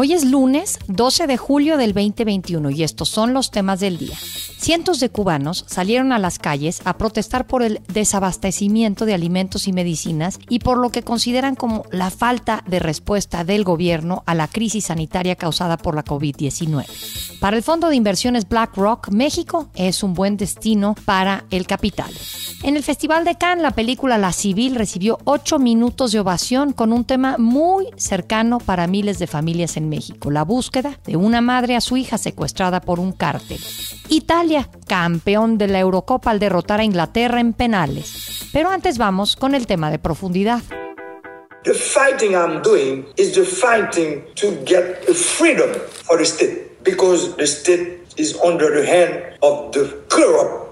Hoy es lunes 12 de julio del 2021 y estos son los temas del día. Cientos de cubanos salieron a las calles a protestar por el desabastecimiento de alimentos y medicinas y por lo que consideran como la falta de respuesta del gobierno a la crisis sanitaria causada por la COVID-19. Para el fondo de inversiones BlackRock, México es un buen destino para el capital. En el Festival de Cannes, la película La Civil recibió ocho minutos de ovación con un tema muy cercano para miles de familias en México, la búsqueda de una madre a su hija secuestrada por un cártel. Italia, campeón de la Eurocopa al derrotar a Inglaterra en penales. Pero antes vamos con el tema de profundidad. The fighting I'm doing is the fighting to get freedom for the state because the state is under the hand of the corrupt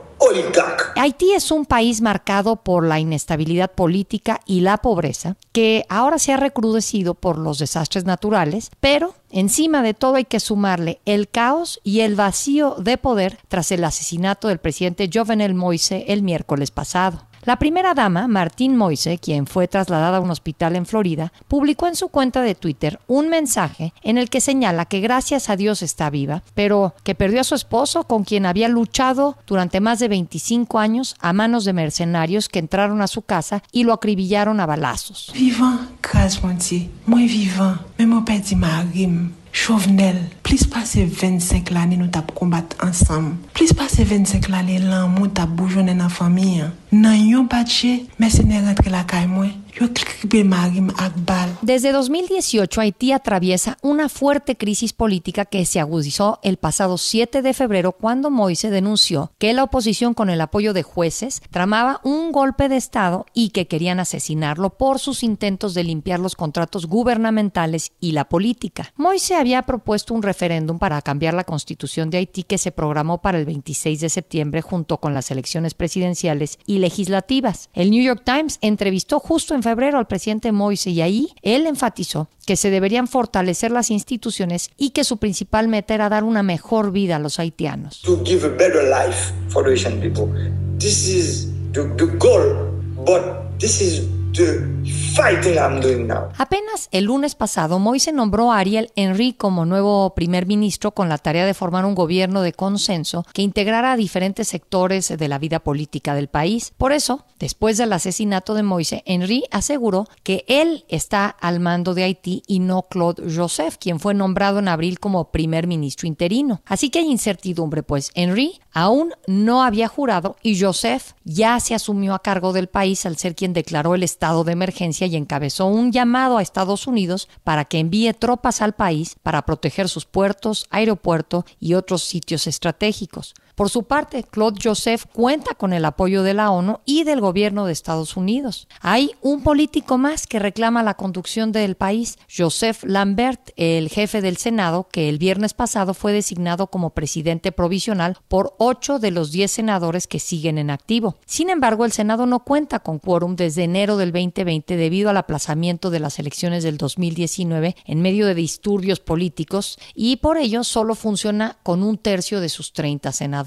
Haití es un país marcado por la inestabilidad política y la pobreza, que ahora se ha recrudecido por los desastres naturales, pero encima de todo hay que sumarle el caos y el vacío de poder tras el asesinato del presidente Jovenel Moise el miércoles pasado. La primera dama, Martín Moise, quien fue trasladada a un hospital en Florida, publicó en su cuenta de Twitter un mensaje en el que señala que gracias a Dios está viva, pero que perdió a su esposo con quien había luchado durante más de 25 años a manos de mercenarios que entraron a su casa y lo acribillaron a balazos. Vivant, muy vivant, Chauvenel, plis pase 25 l'anè nou tap kombat ansam. Plis pase 25 l'anè lan moun tap boujounen nan fami. Nan yon batche, mersenè rentre la. Desde 2018, Haití atraviesa una fuerte crisis política que se agudizó el pasado 7 de febrero cuando Moise denunció que la oposición con el apoyo de jueces tramaba un golpe de Estado y que querían asesinarlo por sus intentos de limpiar los contratos gubernamentales y la política. Moise había propuesto un referéndum para cambiar la constitución de Haití que se programó para el 26 de septiembre junto con las elecciones presidenciales y legislativas. El New York Times entrevistó justo en febrero al presidente Moise y ahí él enfatizó que se deberían fortalecer las instituciones y que su principal meta era dar una mejor vida a los haitianos. Apenas el lunes pasado, Moise nombró a Ariel Henry como nuevo primer ministro con la tarea de formar un gobierno de consenso que integrara diferentes sectores de la vida política del país. Por eso, después del asesinato de Moise, Henry aseguró que él está al mando de Haití y no Claude Joseph, quien fue nombrado en abril como primer ministro interino. Así que hay incertidumbre, pues Henry aún no había jurado y Joseph ya se asumió a cargo del país al ser quien declaró el estado de emergencia y encabezó un llamado a Estados Unidos para que envíe tropas al país para proteger sus puertos, aeropuerto y otros sitios estratégicos. Por su parte, Claude Joseph cuenta con el apoyo de la ONU y del gobierno de Estados Unidos. Hay un político más que reclama la conducción del país, Joseph Lambert, el jefe del Senado, que el viernes pasado fue designado como presidente provisional por ocho de los diez senadores que siguen en activo. Sin embargo, el Senado no cuenta con quórum desde enero del 2020 debido al aplazamiento de las elecciones del 2019 en medio de disturbios políticos y por ello solo funciona con un tercio de sus 30 senadores.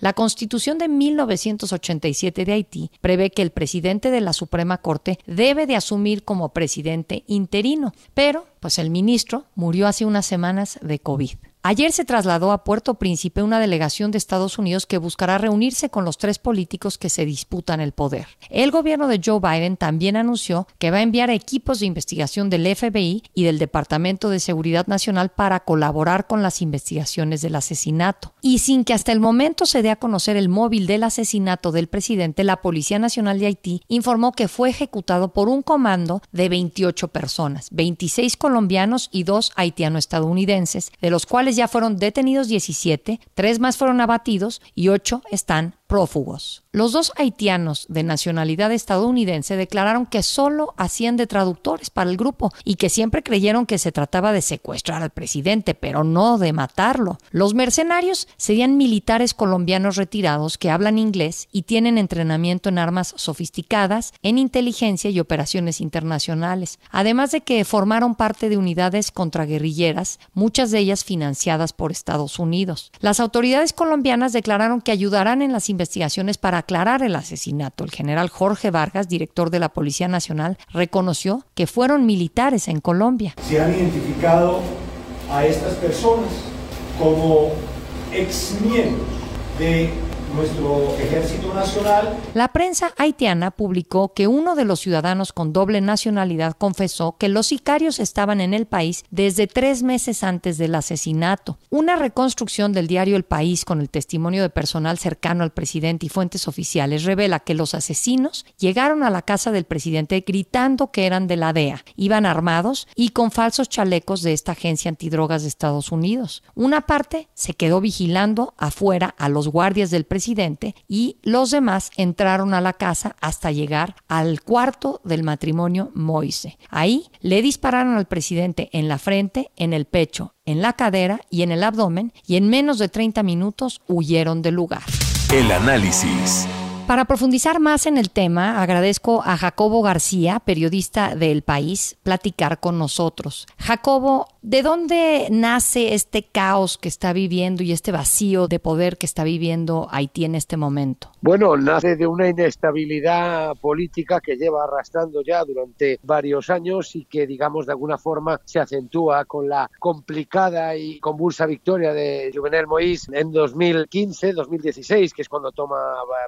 La Constitución de 1987 de Haití prevé que el presidente de la Suprema Corte debe de asumir como presidente interino, pero pues el ministro murió hace unas semanas de COVID. Ayer se trasladó a Puerto Príncipe una delegación de Estados Unidos que buscará reunirse con los tres políticos que se disputan el poder. El gobierno de Joe Biden también anunció que va a enviar equipos de investigación del FBI y del Departamento de Seguridad Nacional para colaborar con las investigaciones del asesinato. Y sin que hasta el momento se dé a conocer el móvil del asesinato del presidente, la Policía Nacional de Haití informó que fue ejecutado por un comando de 28 personas, 26 colombianos y dos haitiano-estadounidenses, de los cuales ya fueron detenidos 17, tres más fueron abatidos y ocho están prófugos. Los dos haitianos de nacionalidad estadounidense declararon que solo hacían de traductores para el grupo y que siempre creyeron que se trataba de secuestrar al presidente, pero no de matarlo. Los mercenarios serían militares colombianos retirados que hablan inglés y tienen entrenamiento en armas sofisticadas, en inteligencia y operaciones internacionales, además de que formaron parte de unidades contraguerrilleras, muchas de ellas financiadas por Estados Unidos. Las autoridades colombianas declararon que ayudarán en las investigaciones para aclarar el asesinato. El general Jorge Vargas, director de la Policía Nacional, reconoció que fueron militares en Colombia. Se han identificado a estas personas como exmiembros de nuestro ejército nacional. La prensa haitiana publicó que uno de los ciudadanos con doble nacionalidad confesó que los sicarios estaban en el país desde tres meses antes del asesinato. Una reconstrucción del diario El País con el testimonio de personal cercano al presidente y fuentes oficiales revela que los asesinos llegaron a la casa del presidente gritando que eran de la DEA, iban armados y con falsos chalecos de esta agencia antidrogas de Estados Unidos. Una parte se quedó vigilando afuera a los guardias del presidente y los demás entraron a la casa hasta llegar al cuarto del matrimonio Moise. Ahí le dispararon al presidente en la frente, en el pecho, en la cadera y en el abdomen y en menos de 30 minutos huyeron del lugar. El análisis. Para profundizar más en el tema, agradezco a Jacobo García, periodista del país, platicar con nosotros. Jacobo, ¿de dónde nace este caos que está viviendo y este vacío de poder que está viviendo Haití en este momento? Bueno, nace de una inestabilidad política que lleva arrastrando ya durante varios años y que, digamos, de alguna forma se acentúa con la complicada y convulsa victoria de Juvenel Moïse en 2015-2016, que es cuando toma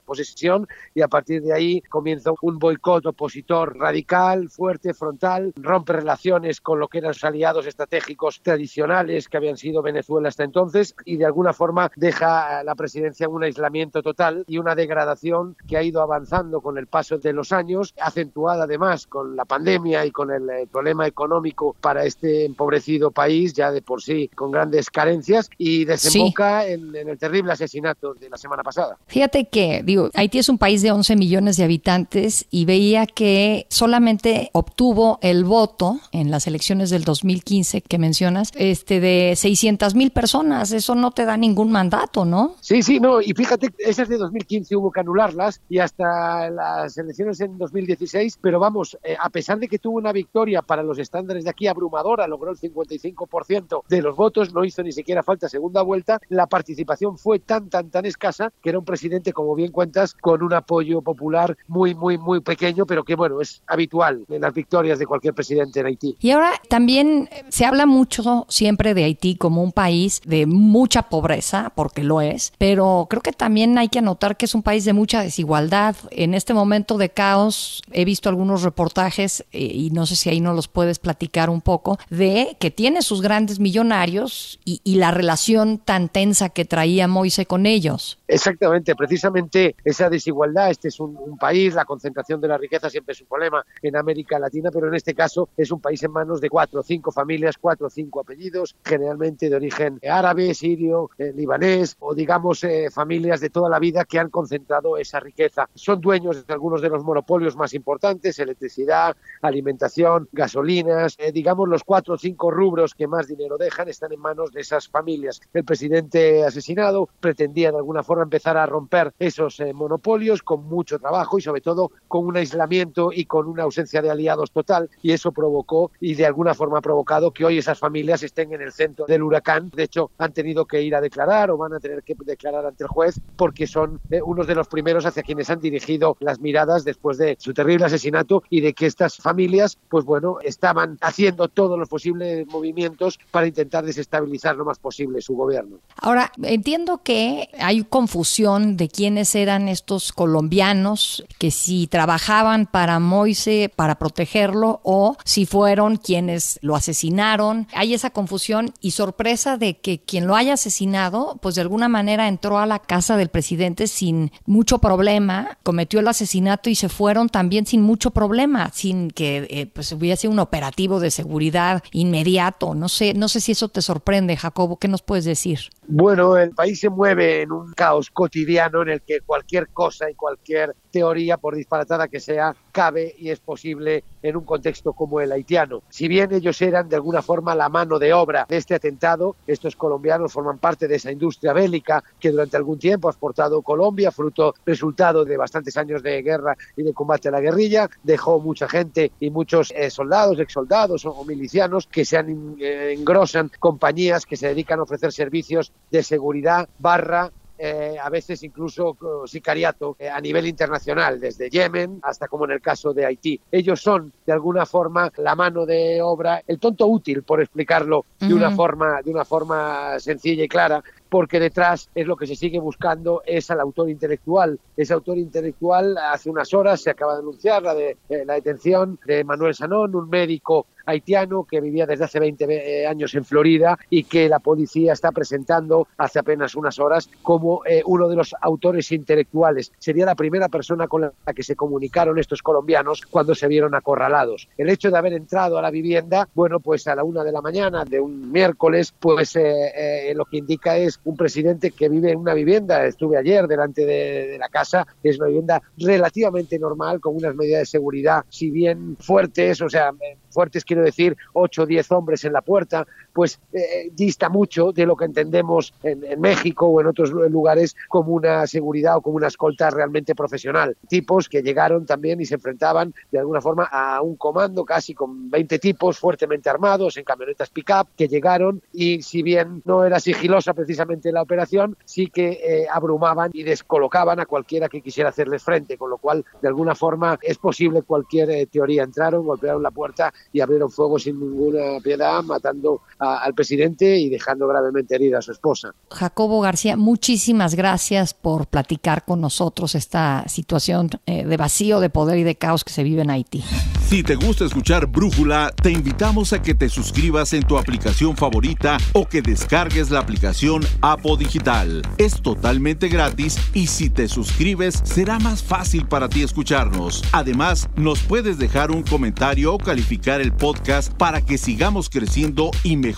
posesión y a partir de ahí comienza un boicot opositor radical, fuerte, frontal, rompe relaciones con lo que eran sus aliados estratégicos tradicionales que habían sido Venezuela hasta entonces y de alguna forma deja la presidencia en un aislamiento total y una degradación que ha ido avanzando con el paso de los años, acentuada además con la pandemia y con el, problema económico para este empobrecido país, ya de por sí con grandes carencias, y desemboca en, en, el terrible asesinato de la semana pasada. Fíjate que, digo, Haití es un país de 11 millones de habitantes y veía que solamente obtuvo el voto en las elecciones del 2015 que mencionas, este de 600 mil personas. Eso no te da ningún mandato, ¿no? Sí, sí, no. Y fíjate, esas de 2015 hubo que anularlas y hasta las elecciones en 2016, pero vamos, eh, a pesar de que tuvo una victoria para los estándares de aquí abrumadora, logró el 55% de los votos, no hizo ni siquiera falta segunda vuelta, la participación fue tan, tan, tan escasa que era un presidente, como bien cuentas, con un apoyo popular muy, muy, muy pequeño, pero que bueno, es habitual en las victorias de cualquier presidente en Haití. Y ahora también se habla mucho siempre de Haití como un país de mucha pobreza, porque lo es, pero creo que también hay que anotar que es un país de mucha desigualdad. En este momento de caos he visto algunos reportajes, eh, y no sé si ahí no los puedes platicar un poco, de que tiene sus grandes millonarios y, y la relación tan tensa que traía Moise con ellos. Exactamente, precisamente esa desigualdad. Este es un, un, país, la concentración de la riqueza siempre es un problema en América Latina, pero en este caso es un país en manos de cuatro o cinco familias, cuatro o cinco apellidos, generalmente de origen árabe, sirio, eh, libanés o digamos eh, familias de toda la vida que han concentrado esa riqueza. Son dueños de algunos de los monopolios más importantes, electricidad, alimentación, gasolinas, eh, digamos los cuatro o cinco rubros que más dinero dejan están en manos de esas familias. El presidente asesinado pretendía de alguna forma empezar a romper esos eh, monopolios con mucho trabajo y sobre todo con un aislamiento y con una ausencia de aliados total y eso provocó y de alguna forma ha provocado que hoy esas familias estén en el centro del huracán. De hecho, han tenido que ir a declarar o van a tener que declarar ante el juez porque son eh, unos de los primeros hacia quienes han dirigido las miradas después de su terrible asesinato y de que estas familias, pues bueno, estaban haciendo todos los posibles movimientos para intentar desestabilizar lo más posible su gobierno. Ahora, entiendo que hay confusión de quiénes eran estos colombianos, que si trabajaban para Moise para protegerlo o si fueron quienes lo asesinaron hay esa confusión y sorpresa de que quien lo haya asesinado, pues de alguna manera entró a la casa del presidente sin mucho problema, cometió el asesinato y se fueron también sin mucho problema, sin que eh, pues hubiese un operativo de seguridad inmediato. No sé, no sé si eso te sorprende, Jacobo, ¿qué nos puedes decir? Bueno, el país se mueve en un caos cotidiano en el que cualquier cosa y cualquier teoría, por disparatada que sea, cabe y es posible en un contexto como el haitiano. Si bien ellos eran de alguna forma la mano de obra de este atentado, estos colombianos forman parte de esa industria bélica que durante algún tiempo ha exportado Colombia, fruto resultado de bastantes años de guerra y de combate a la guerrilla, dejó mucha gente y muchos eh, soldados, ex soldados o, milicianos que se han, eh, engrosan compañías que se dedican a ofrecer servicios de seguridad barra eh, a veces incluso sicariato eh, a nivel internacional, desde Yemen hasta como en el caso de Haití. Ellos son, de alguna forma, la mano de obra, el tonto útil, por explicarlo de una forma, de una forma sencilla y clara, porque detrás es lo que se sigue buscando es al autor intelectual. Ese autor intelectual hace unas horas se acaba de anunciar la, de, eh, la detención de Manuel Sanón, un médico haitiano que vivía desde hace 20 eh, años en Florida y que la policía está presentando hace apenas unas horas como eh, uno de los autores intelectuales. Sería la primera persona con la que se comunicaron estos colombianos cuando se vieron acorralados. El hecho de haber entrado a la vivienda, bueno, pues a la una de la mañana de un miércoles, pues lo que indica es un presidente que vive en una vivienda, estuve ayer delante de, la casa, es una vivienda relativamente normal, con unas medidas de seguridad, si bien fuertes, o sea, fuertes quiero decir 8 o 10 hombres en la puerta, pues eh, dista mucho de lo que entendemos en, México o en otros lugares como una seguridad o como una escolta realmente profesional. Tipos que llegaron también y se enfrentaban de alguna forma a un comando casi con 20 tipos fuertemente armados en camionetas pick-up que llegaron y si bien no era sigilosa precisamente la operación, sí que eh, abrumaban y descolocaban a cualquiera que quisiera hacerles frente, con lo cual de alguna forma es posible cualquier eh, teoría. Entraron, golpearon la puerta y abrieron fuego sin ninguna piedad, matando al presidente y dejando gravemente herida a su esposa. Jacobo García, muchísimas gracias por platicar con nosotros esta situación eh, de vacío de poder y de caos que se vive en Haití. Si te gusta escuchar Brújula, te invitamos a que te suscribas en tu aplicación favorita o que descargues la aplicación Apo Digital. Es totalmente gratis y si te suscribes será más fácil para ti escucharnos. Además, nos puedes dejar un comentario o calificar el podcast para que sigamos creciendo y mejorando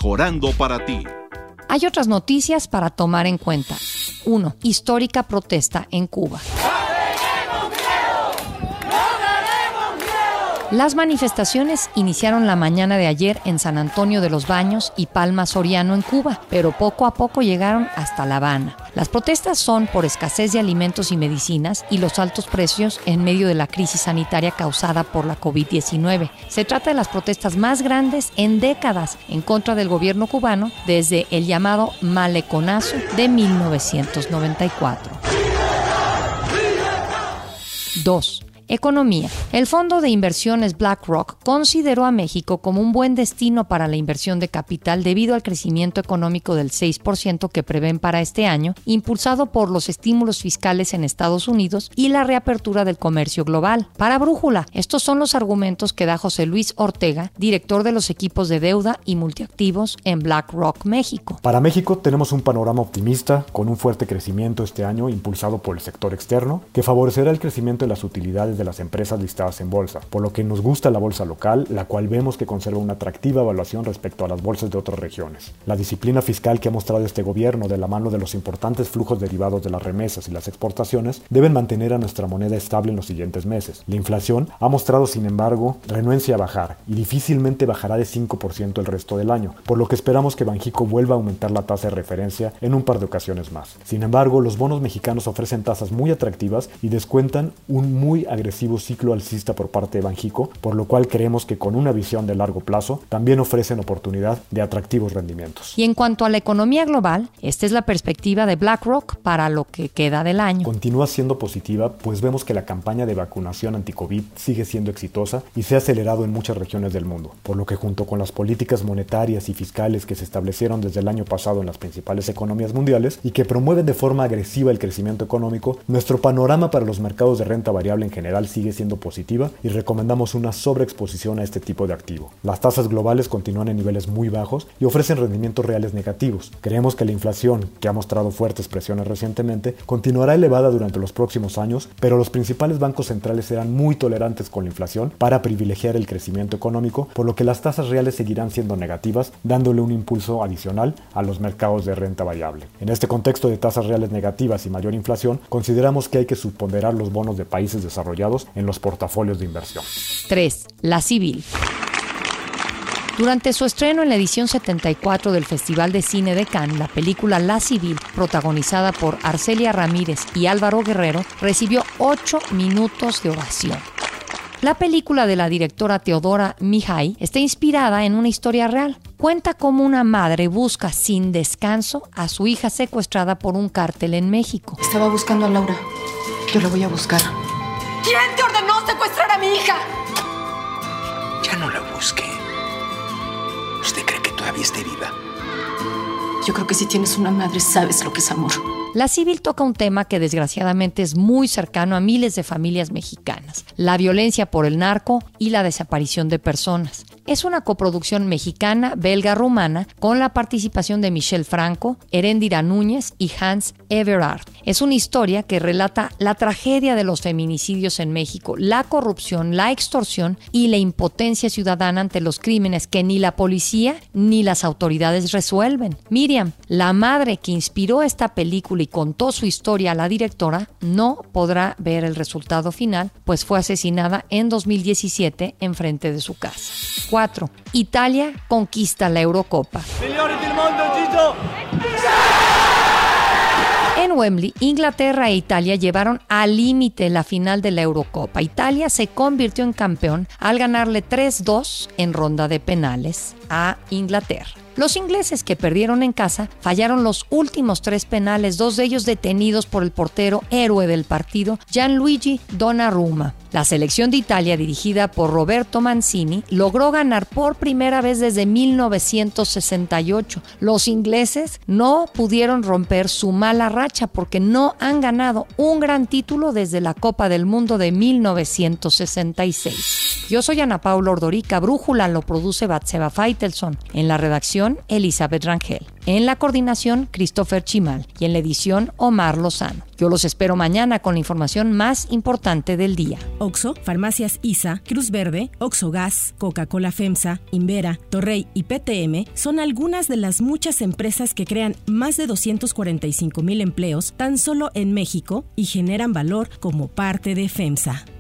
para ti. Hay otras noticias para tomar en cuenta. 1. Histórica protesta en Cuba. Las manifestaciones iniciaron la mañana de ayer en San Antonio de los Baños y Palma Soriano en Cuba, pero poco a poco llegaron hasta La Habana. Las protestas son por escasez de alimentos y medicinas y los altos precios en medio de la crisis sanitaria causada por la COVID-19. Se trata de las protestas más grandes en décadas en contra del gobierno cubano desde el llamado maleconazo de 1994. 2. Economía. El fondo de inversiones BlackRock consideró a México como un buen destino para la inversión de capital debido al crecimiento económico del 6% que prevén para este año, impulsado por los estímulos fiscales en Estados Unidos y la reapertura del comercio global. Para Brújula, estos son los argumentos que da José Luis Ortega, director de los equipos de deuda y multiactivos en BlackRock México. Para México tenemos un panorama optimista con un fuerte crecimiento este año impulsado por el sector externo que favorecerá el crecimiento de las utilidades de las empresas listadas en bolsa, por lo que nos gusta la bolsa local, la cual vemos que conserva una atractiva evaluación respecto a las bolsas de otras regiones. La disciplina fiscal que ha mostrado este gobierno de la mano de los importantes flujos derivados de las remesas y las exportaciones deben mantener a nuestra moneda estable en los siguientes meses. La inflación ha mostrado, sin embargo, renuencia a bajar y difícilmente bajará de 5% el resto del año, por lo que esperamos que Banjico vuelva a aumentar la tasa de referencia en un par de ocasiones más. Sin embargo, los bonos mexicanos ofrecen tasas muy atractivas y descuentan un muy agresivo ciclo alcista por parte de Banjico, por lo cual creemos que con una visión de largo plazo también ofrecen oportunidad de atractivos rendimientos. Y en cuanto a la economía global, esta es la perspectiva de BlackRock para lo que queda del año. Continúa siendo positiva, pues vemos que la campaña de vacunación anti-COVID sigue siendo exitosa y se ha acelerado en muchas regiones del mundo, por lo que junto con las políticas monetarias y fiscales que se establecieron desde el año pasado en las principales economías mundiales y que promueven de forma agresiva el crecimiento económico, nuestro panorama para los mercados de renta variable en general sigue siendo positiva y recomendamos una sobreexposición a este tipo de activo. Las tasas globales continúan en niveles muy bajos y ofrecen rendimientos reales negativos. Creemos que la inflación, que ha mostrado fuertes presiones recientemente, continuará elevada durante los próximos años, pero los principales bancos centrales serán muy tolerantes con la inflación para privilegiar el crecimiento económico, por lo que las tasas reales seguirán siendo negativas, dándole un impulso adicional a los mercados de renta variable. En este contexto de tasas reales negativas y mayor inflación, consideramos que hay que subponderar los bonos de países desarrollados en los portafolios de inversión. 3. La civil. Durante su estreno en la edición 74 del Festival de Cine de Cannes, la película La Civil, protagonizada por Arcelia Ramírez y Álvaro Guerrero, recibió 8 minutos de ovación. La película de la directora Teodora Mihai está inspirada en una historia real. Cuenta cómo una madre busca sin descanso a su hija secuestrada por un cártel en México. Estaba buscando a Laura. Yo la voy a buscar. ¿Quién te ordenó secuestrar a mi hija? Ya no la busque. ¿Usted cree que todavía esté viva? Yo creo que si tienes una madre sabes lo que es amor. La Civil toca un tema que desgraciadamente es muy cercano a miles de familias mexicanas, la violencia por el narco y la desaparición de personas. Es una coproducción mexicana, belga, rumana, con la participación de Michelle Franco, Erendira Núñez y Hans Everard. Es una historia que relata la tragedia de los feminicidios en México, la corrupción, la extorsión y la impotencia ciudadana ante los crímenes que ni la policía ni las autoridades resuelven. Miriam, la madre que inspiró esta película y contó su historia a la directora, no podrá ver el resultado final, pues fue asesinada en 2017 en frente de su casa. 4. Italia conquista la Eurocopa. En Wembley, Inglaterra e Italia llevaron al límite la final de la Eurocopa. Italia se convirtió en campeón al ganarle 3-2 en ronda de penales a Inglaterra. Los ingleses que perdieron en casa fallaron los últimos tres penales, dos de ellos detenidos por el portero héroe del partido, Gianluigi Donnarumma. La selección de Italia, dirigida por Roberto Mancini, logró ganar por primera vez desde 1968. Los ingleses no pudieron romper su mala racha porque no han ganado un gran título desde la Copa del Mundo de 1966. Yo soy Ana Paula Ordorica, Brújula lo produce Batseba Feitelson. En la redacción, Elizabeth Rangel. En la coordinación, Christopher Chimal. Y en la edición, Omar Lozano. Yo los espero mañana con la información más importante del día. Oxo, Farmacias ISA, Cruz Verde, Oxo Gas, Coca-Cola FEMSA, Invera, Torrey y PTM son algunas de las muchas empresas que crean más de 245 mil empleos tan solo en México y generan valor como parte de FEMSA.